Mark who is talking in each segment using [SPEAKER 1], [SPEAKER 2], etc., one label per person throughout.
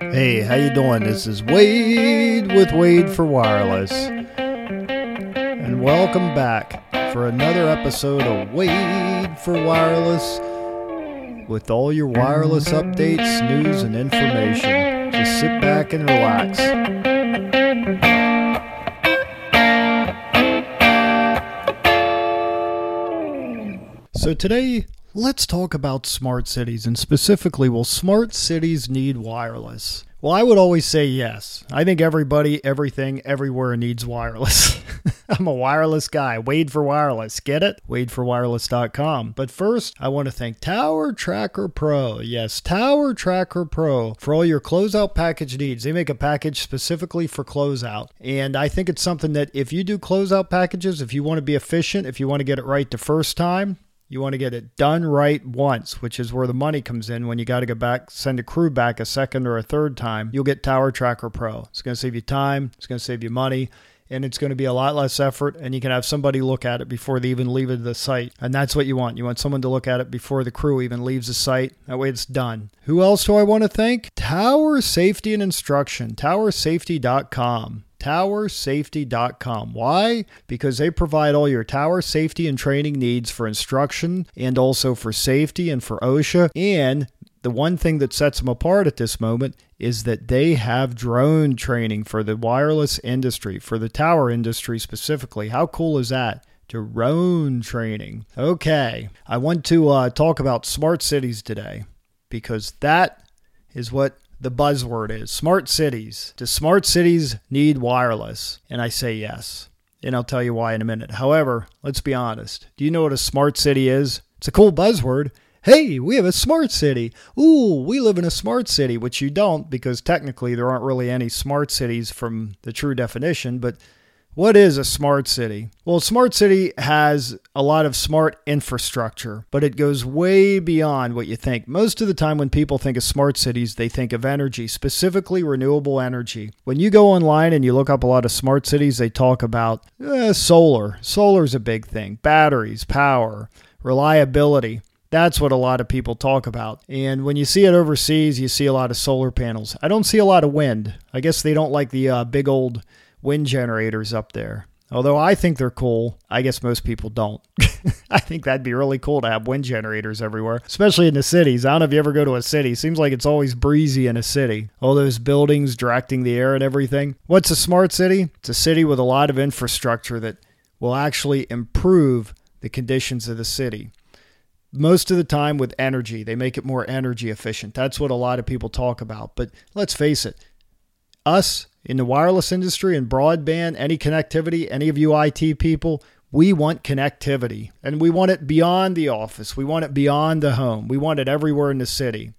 [SPEAKER 1] Hey, how you doing? This is Wade with Wade for Wireless. And welcome back for another episode of Wade for Wireless with all your wireless updates, news, and information. Just sit back and relax. So today, let's talk about smart cities and specifically, will smart cities need wireless? Well, I would always say yes. I think everybody, everything, everywhere needs wireless. I'm a wireless guy. Wade for wireless. Get it? WadeForWireless.com. But first, I want to thank Tower Tracker Pro. Yes, Tower Tracker Pro for all your closeout package needs. They make a package specifically for closeout. And I think it's something that if you do closeout packages, if you want to be efficient, if you want to get it right the first time, you want to get it done right once, which is where the money comes in when you got to go back, send a crew back a second or a third time. You'll get Tower Tracker Pro. It's going to save you time, it's going to save you money, and it's going to be a lot less effort. And you can have somebody look at it before they even leave the site. And that's what you want. You want someone to look at it before the crew even leaves the site. That way it's done. Who else do I want to thank? Tower Safety and Instruction, towersafety.com towersafety.com. Why? Because they provide all your tower safety and training needs for instruction and also for safety and for OSHA. And the one thing that sets them apart at this moment is that they have drone training for the wireless industry, for the tower industry specifically. How cool is that? Drone training. Okay, I want to uh, talk about smart cities today because that is what the buzzword is smart cities. Do smart cities need wireless? And I say yes. And I'll tell you why in a minute. However, let's be honest. Do you know what a smart city is? It's a cool buzzword. Hey, we have a smart city. Ooh, we live in a smart city, which you don't because technically there aren't really any smart cities from the true definition, but what is a smart city? Well, a smart city has a lot of smart infrastructure, but it goes way beyond what you think. Most of the time, when people think of smart cities, they think of energy, specifically renewable energy. When you go online and you look up a lot of smart cities, they talk about eh, solar. Solar is a big thing, batteries, power, reliability. That's what a lot of people talk about. And when you see it overseas, you see a lot of solar panels. I don't see a lot of wind. I guess they don't like the uh, big old wind generators up there. Although I think they're cool, I guess most people don't. I think that'd be really cool to have wind generators everywhere, especially in the cities. I don't know if you ever go to a city. Seems like it's always breezy in a city. All those buildings directing the air and everything. What's a smart city? It's a city with a lot of infrastructure that will actually improve the conditions of the city. Most of the time with energy, they make it more energy efficient. That's what a lot of people talk about. But let's face it, us in the wireless industry and broadband, any connectivity, any of you IT people, we want connectivity and we want it beyond the office. We want it beyond the home. We want it everywhere in the city.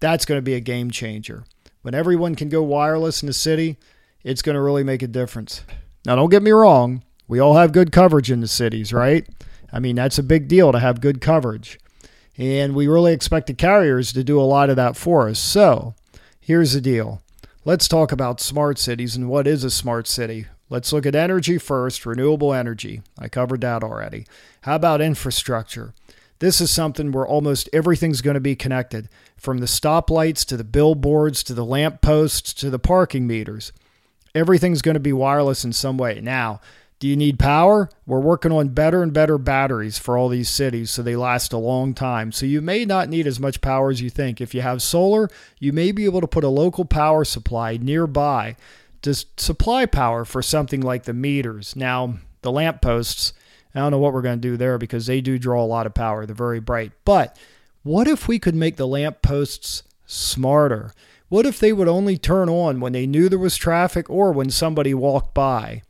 [SPEAKER 1] That's going to be a game changer. When everyone can go wireless in the city, it's going to really make a difference. Now, don't get me wrong. We all have good coverage in the cities, right? I mean, that's a big deal to have good coverage. And we really expect the carriers to do a lot of that for us. So here's the deal Let's talk about smart cities and what is a smart city. Let's look at energy first, renewable energy. I covered that already. How about infrastructure? This is something where almost everything's going to be connected, from the stoplights to the billboards to the lamp posts to the parking meters. Everything's going to be wireless in some way. Now, do you need power? We're working on better and better batteries for all these cities so they last a long time. So you may not need as much power as you think. If you have solar, you may be able to put a local power supply nearby to supply power for something like the meters. Now, the lamp posts, I don't know what we're going to do there because they do draw a lot of power. They're very bright. But what if we could make the lamp posts smarter? What if they would only turn on when they knew there was traffic or when somebody walked by?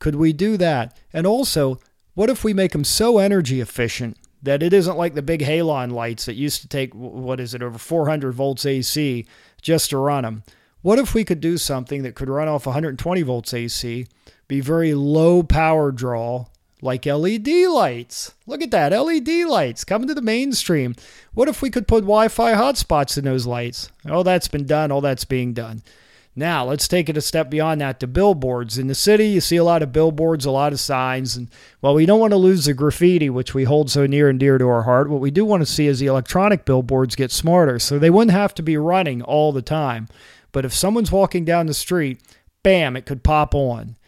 [SPEAKER 1] Could we do that? And also, what if we make them so energy efficient that it isn't like the big halon lights that used to take, what is it, over 400 volts AC just to run them? What if we could do something that could run off 120 volts AC, be very low power draw, like LED lights? Look at that, LED lights coming to the mainstream. What if we could put Wi Fi hotspots in those lights? Oh, that's been done. All that's being done. Now, let's take it a step beyond that to billboards. In the city, you see a lot of billboards, a lot of signs. And while we don't want to lose the graffiti, which we hold so near and dear to our heart, what we do want to see is the electronic billboards get smarter so they wouldn't have to be running all the time. But if someone's walking down the street, bam, it could pop on.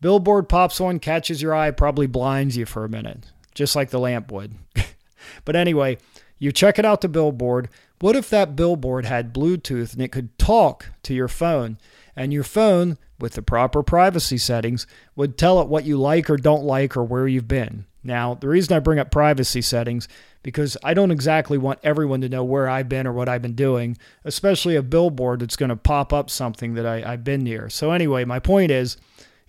[SPEAKER 1] Billboard pops on, catches your eye, probably blinds you for a minute, just like the lamp would. but anyway, you check it out the billboard. What if that billboard had Bluetooth and it could talk to your phone? And your phone, with the proper privacy settings, would tell it what you like or don't like or where you've been. Now, the reason I bring up privacy settings because I don't exactly want everyone to know where I've been or what I've been doing, especially a billboard that's going to pop up something that I, have been near. So, anyway, my point is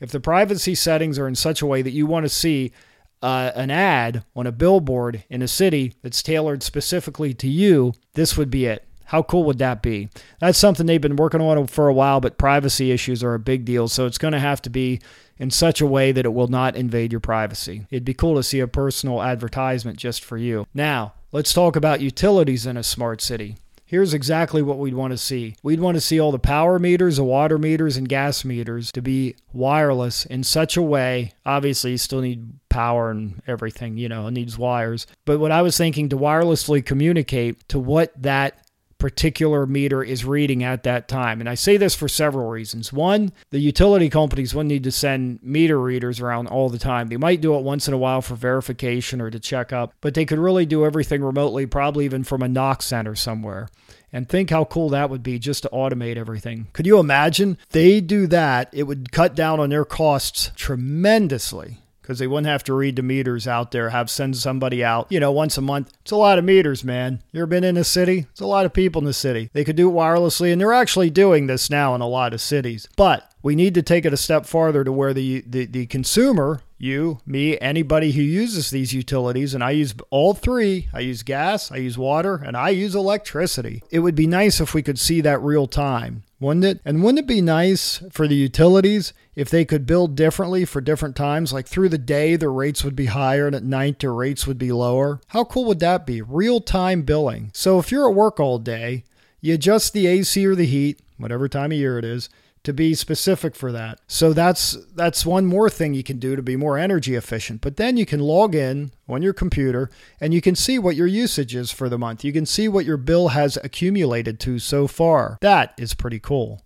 [SPEAKER 1] if the privacy settings are in such a way that you want to see uh, an ad on a billboard in a city that's tailored specifically to you, this would be it. How cool would that be? That's something they've been working on for a while, but privacy issues are a big deal. So it's going to have to be in such a way that it will not invade your privacy. It'd be cool to see a personal advertisement just for you. Now, let's talk about utilities in a smart city. Here's exactly what we'd want to see. We'd want to see all the power meters, the water meters, and gas meters to be wireless in such a way. Obviously, you still need power and everything, you know, it needs wires. But what I was thinking to wirelessly communicate to what that particular meter is reading at that time. And I say this for several reasons. One, the utility companies wouldn't need to send meter readers around all the time. They might do it once in a while for verification or to check up, but they could really do everything remotely, probably even from a NOC center somewhere. And think how cool that would be just to automate everything. Could you imagine? They do that, it would cut down on their costs tremendously because they wouldn't have to read the meters out there, have send somebody out, you know, once a month. It's a lot of meters, man. You ever been in a city? It's a lot of people in the city. They could do it wirelessly, and they're actually doing this now in a lot of cities. But we need to take it a step farther to where the, the, the consumer, you, me, anybody who uses these utilities, and I use all three I use gas, I use water, and I use electricity. It would be nice if we could see that real time, wouldn't it? And wouldn't it be nice for the utilities if they could build differently for different times? Like through the day, the rates would be higher, and at night, the rates would be lower. How cool would that be? Real time billing. So if you're at work all day, you adjust the AC or the heat, whatever time of year it is to be specific for that. So that's that's one more thing you can do to be more energy efficient. But then you can log in on your computer and you can see what your usage is for the month. You can see what your bill has accumulated to so far. That is pretty cool.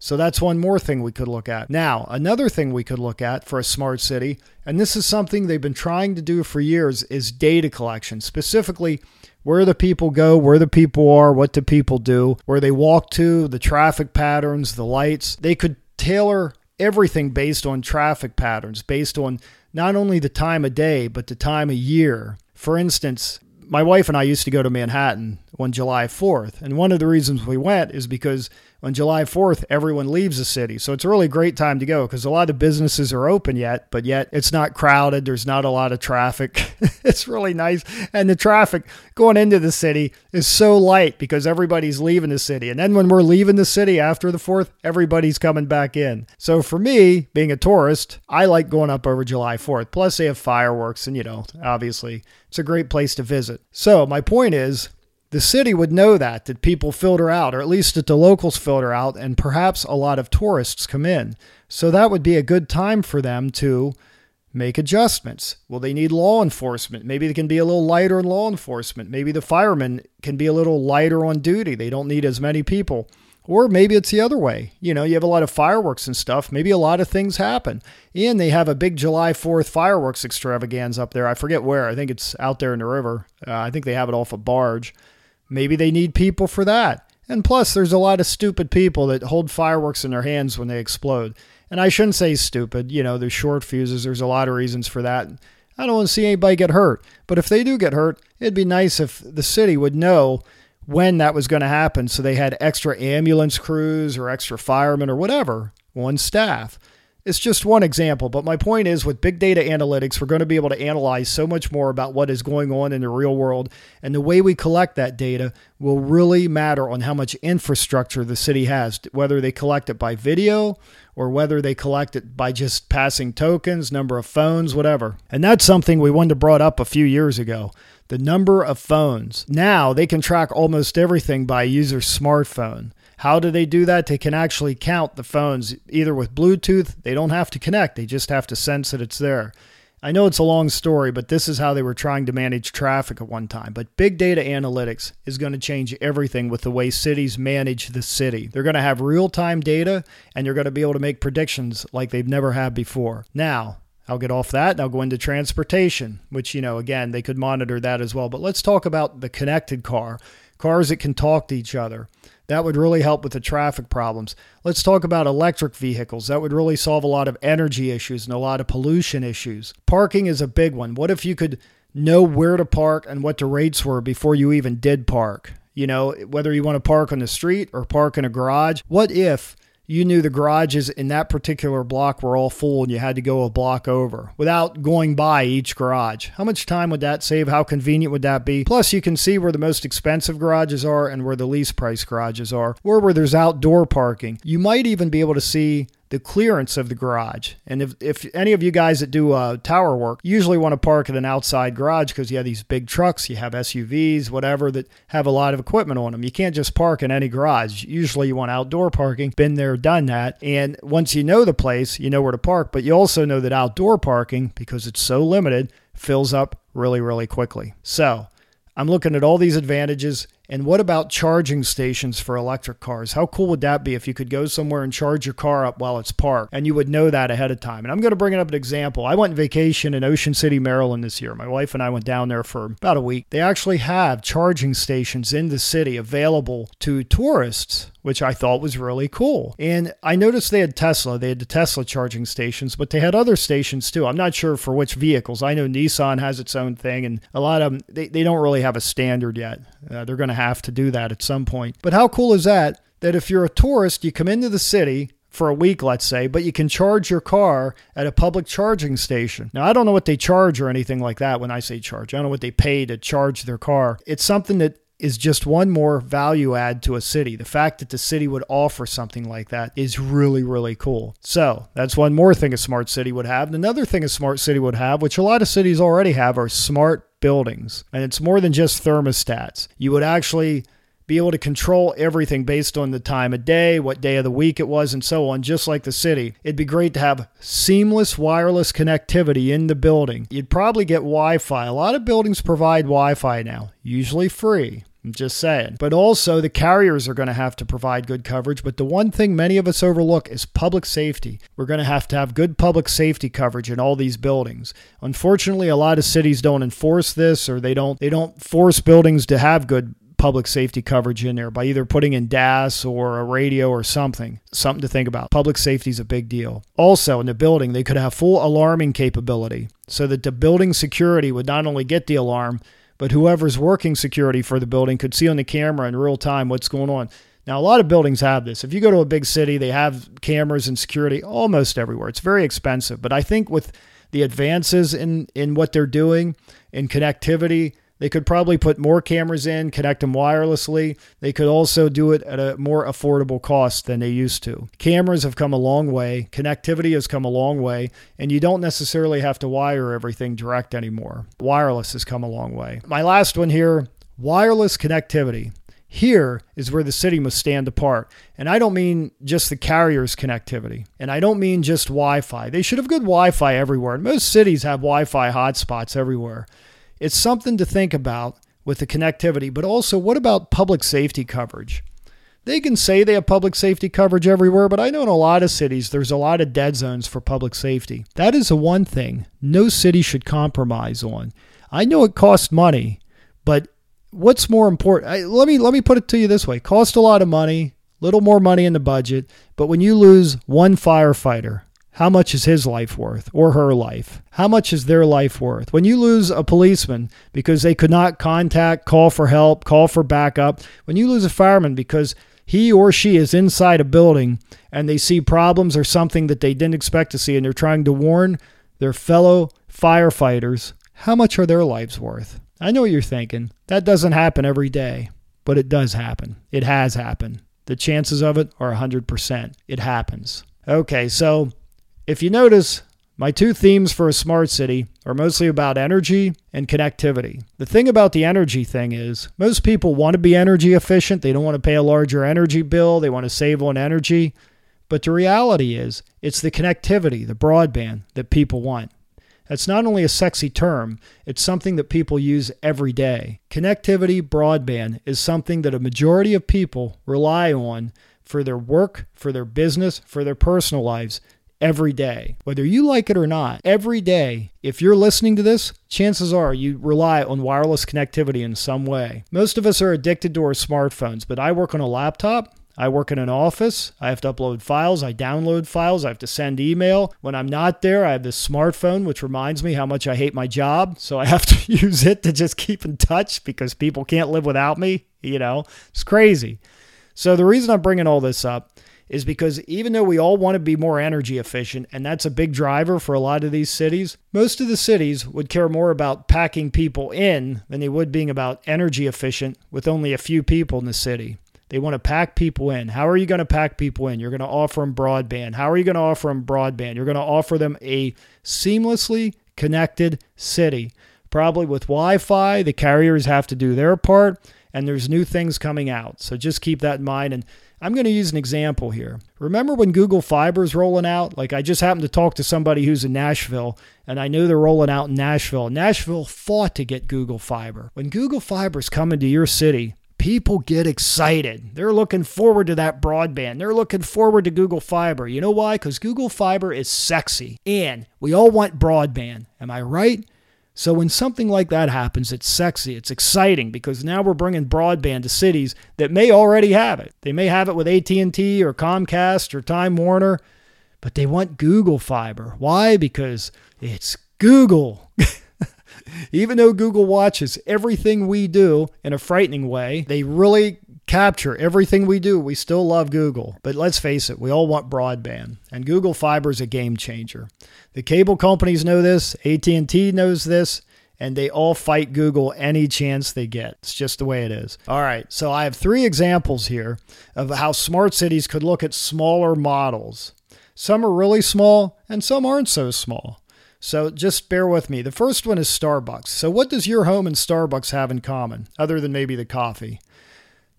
[SPEAKER 1] So that's one more thing we could look at. Now, another thing we could look at for a smart city, and this is something they've been trying to do for years, is data collection. Specifically, where the people go, where the people are, what do people do, where they walk to, the traffic patterns, the lights. They could tailor everything based on traffic patterns, based on not only the time of day, but the time of year. For instance, my wife and I used to go to Manhattan on July 4th. And one of the reasons we went is because on July 4th, everyone leaves the city. So it's a really great time to go because a lot of businesses are open yet, but yet it's not crowded. There's not a lot of traffic. it's really nice. And the traffic going into the city is so light because everybody's leaving the city. And then when we're leaving the city after the 4th, everybody's coming back in. So for me, being a tourist, I like going up over July 4th. Plus, they have fireworks, and you know, obviously, it's a great place to visit. So my point is, the city would know that, that people filter out, or at least that the locals filter out, and perhaps a lot of tourists come in. So that would be a good time for them to make adjustments. Well, they need law enforcement. Maybe they can be a little lighter in law enforcement. Maybe the firemen can be a little lighter on duty. They don't need as many people. Or maybe it's the other way. You know, you have a lot of fireworks and stuff. Maybe a lot of things happen. And they have a big July 4th fireworks extravaganza up there. I forget where. I think it's out there in the river. Uh, I think they have it off a barge. Maybe they need people for that. And plus, there's a lot of stupid people that hold fireworks in their hands when they explode. And I shouldn't say stupid, you know, there's short fuses, there's a lot of reasons for that. I don't want to see anybody get hurt. But if they do get hurt, it'd be nice if the city would know when that was going to happen so they had extra ambulance crews or extra firemen or whatever on staff. It's just one example, but my point is with big data analytics, we're going to be able to analyze so much more about what is going on in the real world. And the way we collect that data will really matter on how much infrastructure the city has, whether they collect it by video or whether they collect it by just passing tokens, number of phones, whatever. And that's something we wanted to brought up a few years ago. The number of phones. Now they can track almost everything by a user's smartphone. How do they do that? They can actually count the phones either with Bluetooth, they don't have to connect, they just have to sense that it's there. I know it's a long story, but this is how they were trying to manage traffic at one time. But big data analytics is going to change everything with the way cities manage the city. They're going to have real time data and you're going to be able to make predictions like they've never had before. Now, I'll get off that and I'll go into transportation, which, you know, again, they could monitor that as well. But let's talk about the connected car cars that can talk to each other. That would really help with the traffic problems. Let's talk about electric vehicles. That would really solve a lot of energy issues and a lot of pollution issues. Parking is a big one. What if you could know where to park and what the rates were before you even did park? You know, whether you want to park on the street or park in a garage. What if you knew the garages in that particular block were all full and you had to go a block over without going by each garage. How much time would that save? How convenient would that be? Plus, you can see where the most expensive garages are and where the least price garages are, or where there's outdoor parking. You might even be able to see the clearance of the garage. And if, if any of you guys that do uh, tower work usually want to park at an outside garage because you have these big trucks, you have SUVs, whatever, that have a lot of equipment on them. You can't just park in any garage. Usually you want outdoor parking. Been there, done that. And once you know the place, you know where to park. But you also know that outdoor parking, because it's so limited, fills up really, really quickly. So I'm looking at all these advantages and what about charging stations for electric cars? How cool would that be if you could go somewhere and charge your car up while it's parked and you would know that ahead of time? And I'm going to bring up an example. I went on vacation in Ocean City, Maryland this year. My wife and I went down there for about a week. They actually have charging stations in the city available to tourists which I thought was really cool. And I noticed they had Tesla, they had the Tesla charging stations, but they had other stations too. I'm not sure for which vehicles. I know Nissan has its own thing, and a lot of them, they, they don't really have a standard yet. Uh, they're going to have to do that at some point. But how cool is that? That if you're a tourist, you come into the city, for a week, let's say, but you can charge your car at a public charging station. Now, I don't know what they charge or anything like that when I say charge. I don't know what they pay to charge their car. It's something that is just one more value add to a city. The fact that the city would offer something like that is really, really cool. So that's one more thing a smart city would have. Another thing a smart city would have, which a lot of cities already have, are smart buildings. And it's more than just thermostats. You would actually be able to control everything based on the time of day, what day of the week it was, and so on, just like the city. It'd be great to have seamless wireless connectivity in the building. You'd probably get Wi Fi. A lot of buildings provide Wi Fi now, usually free. I'm just saying. But also, the carriers are going to have to provide good coverage. But the one thing many of us overlook is public safety. We're going to have to have good public safety coverage in all these buildings. Unfortunately, a lot of cities don't enforce this, or they don't they don't force buildings to have good public safety coverage in there by either putting in DAS or a radio or something. Something to think about. Public safety is a big deal. Also, in the building, they could have full alarming capability so that the building security would not only get the alarm, but whoever's working security for the building could see on the camera in real time what's going on. Now, a lot of buildings have this. If you go to a big city, they have cameras and security almost everywhere. It's very expensive, but I think with the advances in, in what they're doing in connectivity, they could probably put more cameras in, connect them wirelessly. They could also do it at a more affordable cost than they used to. Cameras have come a long way, connectivity has come a long way, and you don't necessarily have to wire everything direct anymore. Wireless has come a long way. My last one here wireless connectivity. Here is where the city must stand apart. And I don't mean just the carrier's connectivity. And I don't mean just Wi Fi. They should have good Wi Fi everywhere. And Most cities have Wi Fi hotspots everywhere. It's something to think about with the connectivity, but also what about public safety coverage? They can say they have public safety coverage everywhere, but I know in a lot of cities there's a lot of dead zones for public safety. That is the one thing no city should compromise on. I know it costs money, but what's more important? I, let me let me put it to you this way: cost a lot of money, little more money in the budget, but when you lose one firefighter, how much is his life worth or her life? How much is their life worth? When you lose a policeman because they could not contact, call for help, call for backup, when you lose a fireman because he or she is inside a building and they see problems or something that they didn't expect to see and they're trying to warn their fellow firefighters, how much are their lives worth? I know what you're thinking. That doesn't happen every day, but it does happen. It has happened. The chances of it are 100%. It happens. Okay, so if you notice, My two themes for a smart city are mostly about energy and connectivity. The thing about the energy thing is, most people want to be energy efficient. They don't want to pay a larger energy bill, they want to save on energy. But the reality is, it's the connectivity, the broadband, that people want. That's not only a sexy term, it's something that people use every day. Connectivity, broadband, is something that a majority of people rely on for their work, for their business, for their personal lives every day. Whether you like it or not, every day, if you're listening to this, chances are you rely on wireless connectivity in some way. Most of us are addicted to our smartphones, but I work on a laptop. I work in an office. I have to upload files. I download files. I have to send email. When I'm not there, I have this smartphone, which reminds me how much I hate my job. So I have to use it to just keep in touch because people can't live without me. You know, it's crazy. So the reason I'm bringing all this up is because even though we all want to be more energy efficient, and that's a big driver for a lot of these cities, most of the cities would care more about packing people in than they would being about energy efficient with only a few people in the city. They want to pack people in. How are you going to pack people in? You're going to offer them broadband. How are you going to offer them broadband? You're going to offer them a seamlessly connected city, probably with Wi Fi. The carriers have to do their part, and there's new things coming out. So just keep that in mind. And I'm going to use an example here. Remember when Google Fiber is rolling out? Like I just happened to talk to somebody who's in Nashville, and I knew they're rolling out in Nashville. Nashville fought to get Google Fiber. When Google Fiber is coming to your city, people get excited. They're looking forward to that broadband. They're looking forward to Google Fiber. You know why? Because Google Fiber is sexy, and we all want broadband. Am I right? So when something like that happens, it's sexy, it's exciting because now we're bringing broadband to cities that may already have it. They may have it with AT&T or Comcast or Time Warner, but they want Google Fiber. Why? Because it's Google. Even though Google watches everything we do in a frightening way, they really capture everything we do. We still love Google, but let's face it, we all want broadband, and Google Fiber is a game changer. The cable companies know this, AT&T knows this, and they all fight Google any chance they get. It's just the way it is. All right, so I have three examples here of how smart cities could look at smaller models. Some are really small, and some aren't so small. So just bear with me. The first one is Starbucks. So, what does your home and Starbucks have in common, other than maybe the coffee?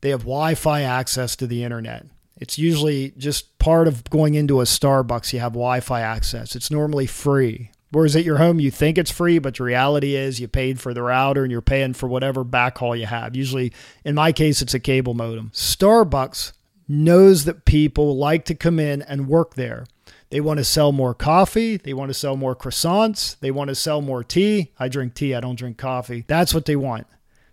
[SPEAKER 1] They have Wi Fi access to the internet. It's usually just part of going into a Starbucks, you have Wi Fi access. It's normally free. Whereas at your home, you think it's free, but the reality is you paid for the router and you're paying for whatever backhaul you have. Usually, in my case, it's a cable modem. Starbucks knows that people like to come in and work there. They want to sell more coffee. They want to sell more croissants. They want to sell more tea. I drink tea, I don't drink coffee. That's what they want.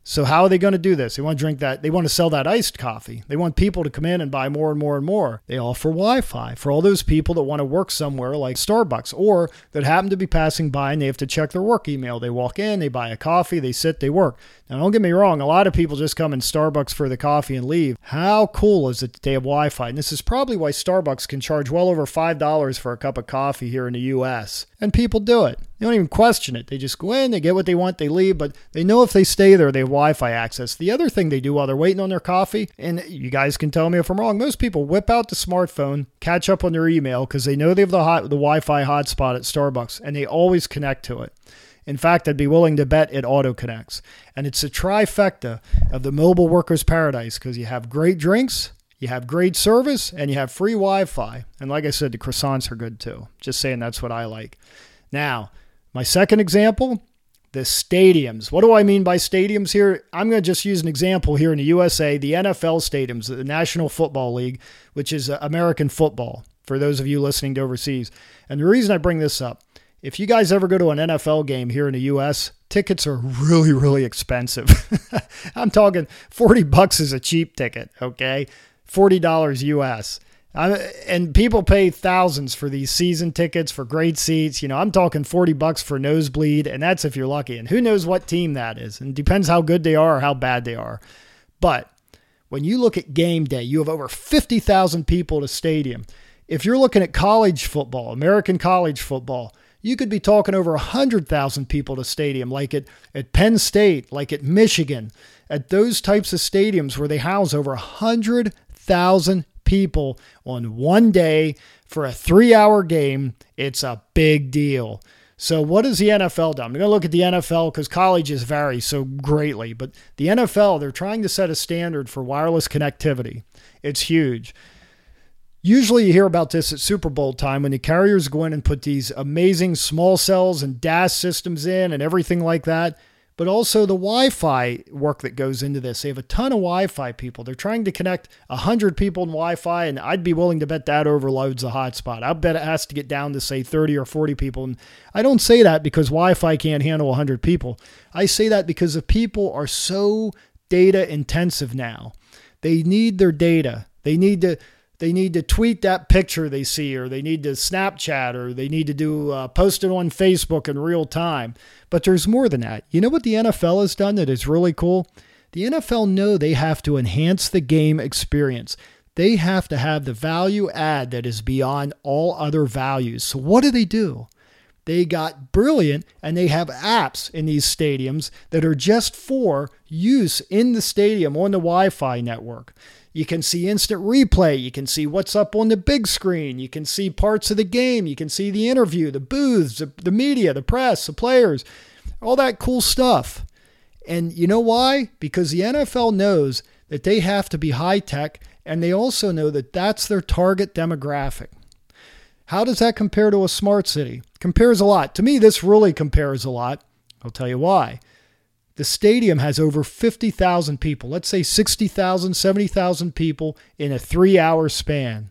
[SPEAKER 1] So how are they going to do this? They want to drink that. They want to sell that iced coffee. They want people to come in and buy more and more and more. They offer Wi-Fi for all those people that want to work somewhere like Starbucks or that happen to be passing by and they have to check their work email. They walk in, they buy a coffee, they sit, they work. Now don't get me wrong, a lot of people just come in Starbucks for the coffee and leave. How cool is it that they have Wi-Fi? And this is probably why Starbucks can charge well over $5 for a cup of coffee here in the US. And people do it. They don't even question it. They just go in, they get what they want, they leave, but they know if they stay there, they have Wi Fi access. The other thing they do while they're waiting on their coffee, and you guys can tell me if I'm wrong, most people whip out the smartphone, catch up on their email because they know they have the, hot, the Wi Fi hotspot at Starbucks, and they always connect to it. In fact, I'd be willing to bet it auto connects. And it's a trifecta of the mobile workers' paradise because you have great drinks, you have great service, and you have free Wi Fi. And like I said, the croissants are good too. Just saying that's what I like. Now, my second example, the stadiums. What do I mean by stadiums here? I'm going to just use an example here in the USA, the NFL stadiums, the National Football League, which is uh, American football for those of you listening to overseas. And the reason I bring this up, if you guys ever go to an NFL game here in the US, tickets are really really expensive. I'm talking 40 bucks is a cheap ticket, okay? $40 US. I, and people pay thousands for these season tickets for great seats. You know, I'm talking 40 bucks for nosebleed, and that's if you're lucky. And who knows what team that is? And depends how good they are or how bad they are. But when you look at game day, you have over 50,000 people at a stadium. If you're looking at college football, American college football, you could be talking over 100,000 people at a stadium, like at, at Penn State, like at Michigan, at those types of stadiums where they house over 100,000 people on one day for a three hour game. It's a big deal. So, what has the NFL done? I'm going to look at the NFL because colleges vary so greatly, but the NFL, they're trying to set a standard for wireless connectivity. It's huge. Usually, you hear about this at Super Bowl time when the carriers go in and put these amazing small cells and DAS systems in and everything like that but also the Wi Fi work that goes into this. They have a ton of Wi Fi people. They're trying to connect 100 people in Wi Fi, and I'd be willing to bet that overloads a hotspot. I bet it has to get down to, say, 30 or 40 people. And I don't say that because Wi Fi can't handle 100 people. I say that because the people are so data intensive now. They need their data. They need to they need to tweet that picture they see, or they need to Snapchat, or they need to do uh, post it on Facebook in real time. But there's more than that. You know what the NFL has done that is really cool? The NFL know they have to enhance the game experience. They have to have the value add that is beyond all other values. So what do they do? They got brilliant and they have apps in these stadiums that are just for use in the stadium on the Wi Fi network. You can see instant replay. You can see what's up on the big screen. You can see parts of the game. You can see the interview, the booths, the, the media, the press, the players, all that cool stuff. And you know why? Because the NFL knows that they have to be high tech and they also know that that's their target demographic. How does that compare to a smart city? Compares a lot. To me, this really compares a lot. I'll tell you why. The stadium has over 50,000 people, let's say 60,000, 70,000 people in a three hour span.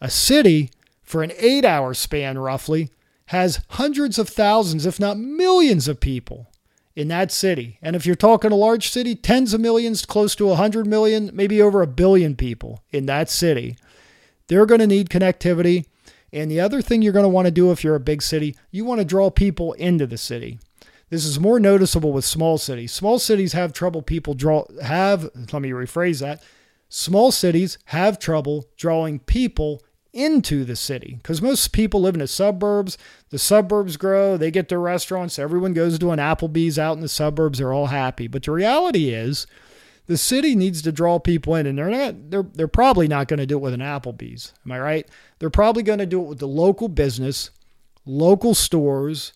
[SPEAKER 1] A city, for an eight hour span roughly, has hundreds of thousands, if not millions of people in that city. And if you're talking a large city, tens of millions, close to 100 million, maybe over a billion people in that city. They're going to need connectivity. And the other thing you're going to want to do if you're a big city, you want to draw people into the city. This is more noticeable with small cities. Small cities have trouble people draw have let me rephrase that. Small cities have trouble drawing people into the city because most people live in the suburbs. The suburbs grow, they get their restaurants, everyone goes to an Applebee's out in the suburbs, they're all happy. But the reality is the city needs to draw people in and they're not they're they're probably not going to do it with an Applebee's. Am I right? They're probably going to do it with the local business, local stores,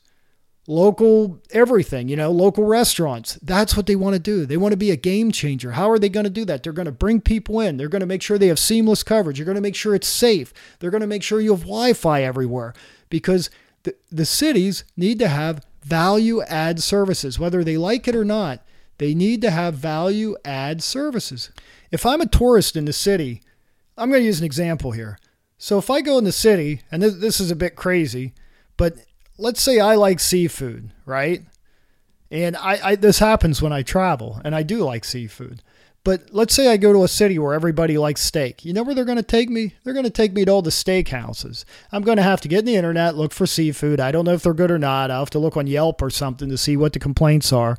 [SPEAKER 1] local everything, you know, local restaurants. That's what they want to do. They want to be a game changer. How are they going to do that? They're going to bring people in. They're going to make sure they have seamless coverage. They're going to make sure it's safe. They're going to make sure you have Wi Fi everywhere because the, the cities need to have value add services, whether they like it or not. They need to have value add services. If I'm a tourist in the city, I'm going to use an example here. So if I go in the city, and this, this is a bit crazy, but let's say I like seafood, right? And I, I this happens when I travel, and I do like seafood. But let's say I go to a city where everybody likes steak. You know where they're going to take me? They're going to take me to all the steak houses. I'm going to have to get in the internet, look for seafood. I don't know if they're good or not. I'll have to look on Yelp or something to see what the complaints are.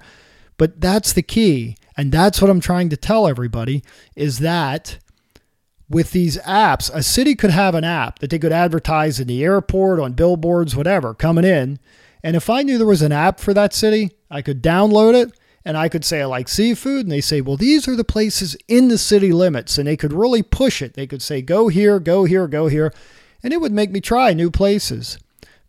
[SPEAKER 1] But that's the key. And that's what I'm trying to tell everybody is that with these apps, a city could have an app that they could advertise in the airport, on billboards, whatever, coming in. And if I knew there was an app for that city, I could download it and I could say I like seafood. And they say, well, these are the places in the city limits. And they could really push it. They could say, go here, go here, go here. And it would make me try new places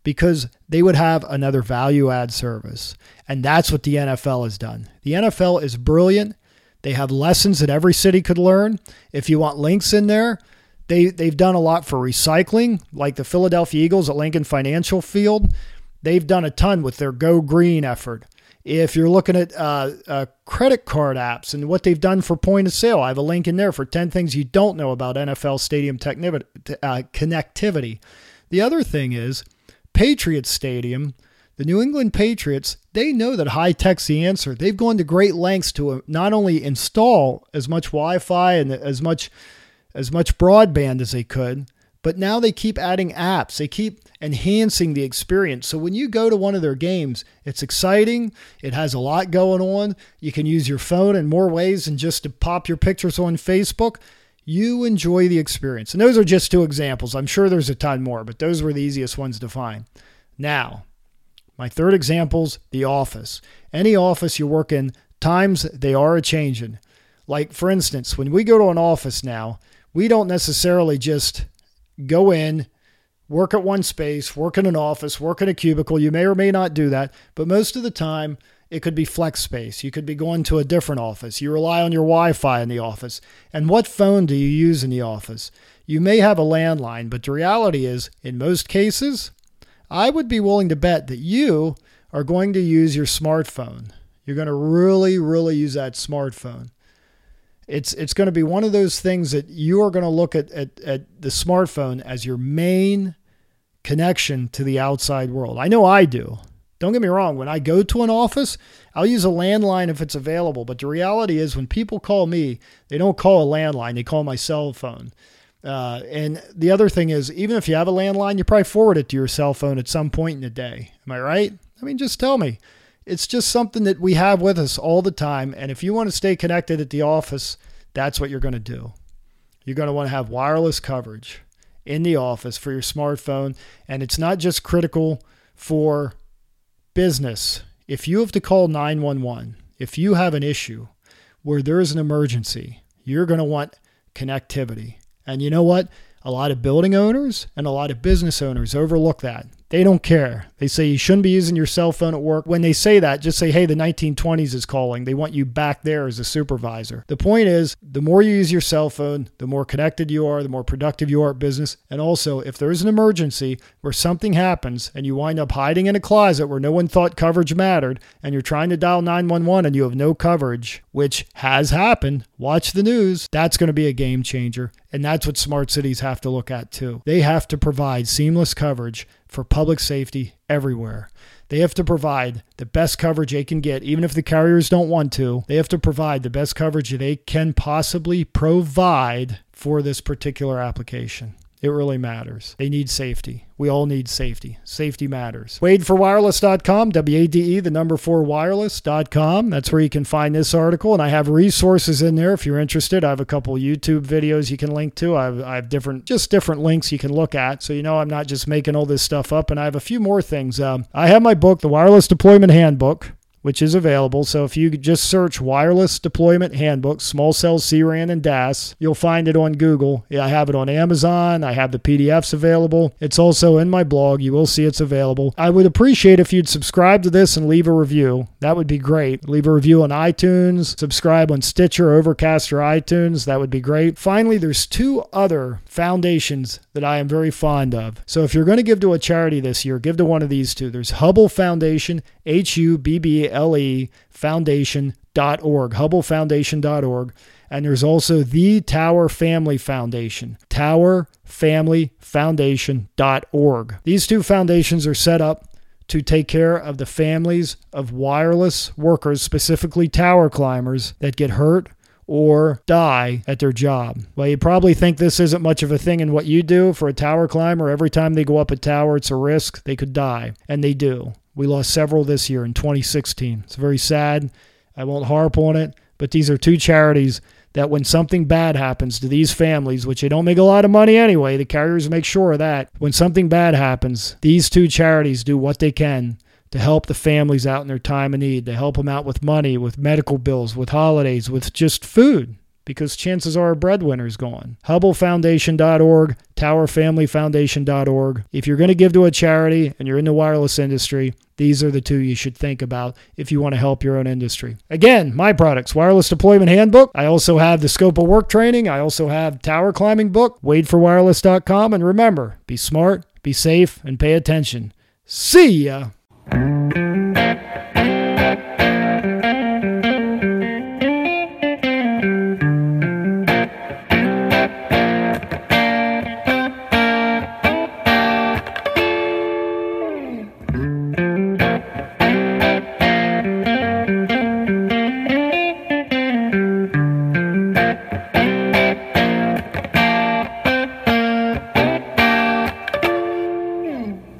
[SPEAKER 1] because they would have another value add service. And that's what the NFL has done. The NFL is brilliant they have lessons that every city could learn. If you want links in there, they, they've done a lot for recycling, like the Philadelphia Eagles at Lincoln Financial Field. They've done a ton with their Go Green effort. If you're looking at uh, uh, credit card apps and what they've done for point of sale, I have a link in there for 10 things you don't know about NFL stadium uh, connectivity. The other thing is Patriots Stadium the New England Patriots, they know that high tech's the answer. They've gone to great lengths to uh, not only install as much Wi-Fi and as much as much broadband as they could, but now they keep adding apps. They keep enhancing the experience. So when you go to one of their games, it's exciting. It has a lot going on. You can use your phone in more ways than just to pop your pictures on Facebook. You enjoy the experience. And those are just two examples. I'm sure there's a ton more, but those were the easiest ones to find. Now, my third example's the office. Any office you work in, times they are a changing. Like for instance, when we go to an office now, we don't necessarily just go in, work at one space, work in an office, work in a cubicle. You may or may not do that, but most of the time, it could be flex space. You could be going to a different office. You rely on your Wi Fi in the office. And what phone do you use in the office? You may have a landline, but the reality is, in most cases, I would be willing to bet that you are going to use your smartphone. You're going to really, really use that smartphone. It's it's going to be one of those things that you are going to look at, at, at the smartphone as your main connection to the outside world. I know I do. Don't get me wrong, when I go to an office, I'll use a landline if it's available. But the reality is, when people call me, they don't call a landline, they call my cell phone. Uh, and the other thing is, even if you have a landline, you probably forward it to your cell phone at some point in the day. Am I right? I mean, just tell me. It's just something that we have with us all the time. And if you want to stay connected at the office, that's what you're going to do. You're going to want to have wireless coverage in the office for your smartphone. And it's not just critical for business. If you have to call 911, if you have an issue where there is an emergency, you're going to want connectivity. And you know what? A lot of building owners and a lot of business owners overlook that. They don't care. They say you shouldn't be using your cell phone at work. When they say that, just say, hey, the 1920s is calling. They want you back there as a supervisor. The point is, the more you use your cell phone, the more connected you are, the more productive you are at business. And also, if there is an emergency where something happens and you wind up hiding in a closet where no one thought coverage mattered, and you're trying to dial 911 and you have no coverage, which has happened, watch the news. That's going to be a game changer. And that's what smart cities have to look at too. They have to provide seamless coverage for public safety everywhere. They have to provide the best coverage they can get, even if the carriers don't want to. They have to provide the best coverage they can possibly provide for this particular application. It really matters. They need safety. We all need safety. Safety matters. WadeForWireless.com, W A D E, the number four wireless.com. That's where you can find this article. And I have resources in there if you're interested. I have a couple YouTube videos you can link to. I have, I have different, just different links you can look at. So you know I'm not just making all this stuff up. And I have a few more things. Um, I have my book, The Wireless Deployment Handbook which is available. So if you just search Wireless Deployment Handbook, Small Cell CRAN and DAS, you'll find it on Google. I have it on Amazon. I have the PDFs available. It's also in my blog. You will see it's available. I would appreciate if you'd subscribe to this and leave a review. That would be great. Leave a review on iTunes, subscribe on Stitcher, Overcast, or iTunes. That would be great. Finally, there's two other foundations that I am very fond of. So if you're going to give to a charity this year, give to one of these two. There's Hubble Foundation, H U B B L E Foundation.org, HubbleFoundation.org. And there's also the Tower Family Foundation, TowerFamilyFoundation.org. These two foundations are set up to take care of the families of wireless workers, specifically tower climbers, that get hurt or die at their job. Well, you probably think this isn't much of a thing in what you do for a tower climber. Every time they go up a tower, it's a risk. They could die, and they do. We lost several this year in 2016. It's very sad. I won't harp on it, but these are two charities that when something bad happens to these families, which they don't make a lot of money anyway, the carriers make sure of that. When something bad happens, these two charities do what they can to help the families out in their time of need, to help them out with money, with medical bills, with holidays, with just food, because chances are a breadwinner's gone. HubbleFoundation.org, TowerFamilyFoundation.org. If you're going to give to a charity and you're in the wireless industry, these are the two you should think about if you want to help your own industry. Again, my products, Wireless Deployment Handbook. I also have the Scope of Work training. I also have Tower Climbing Book, wadeforwireless.com. And remember, be smart, be safe, and pay attention. See ya!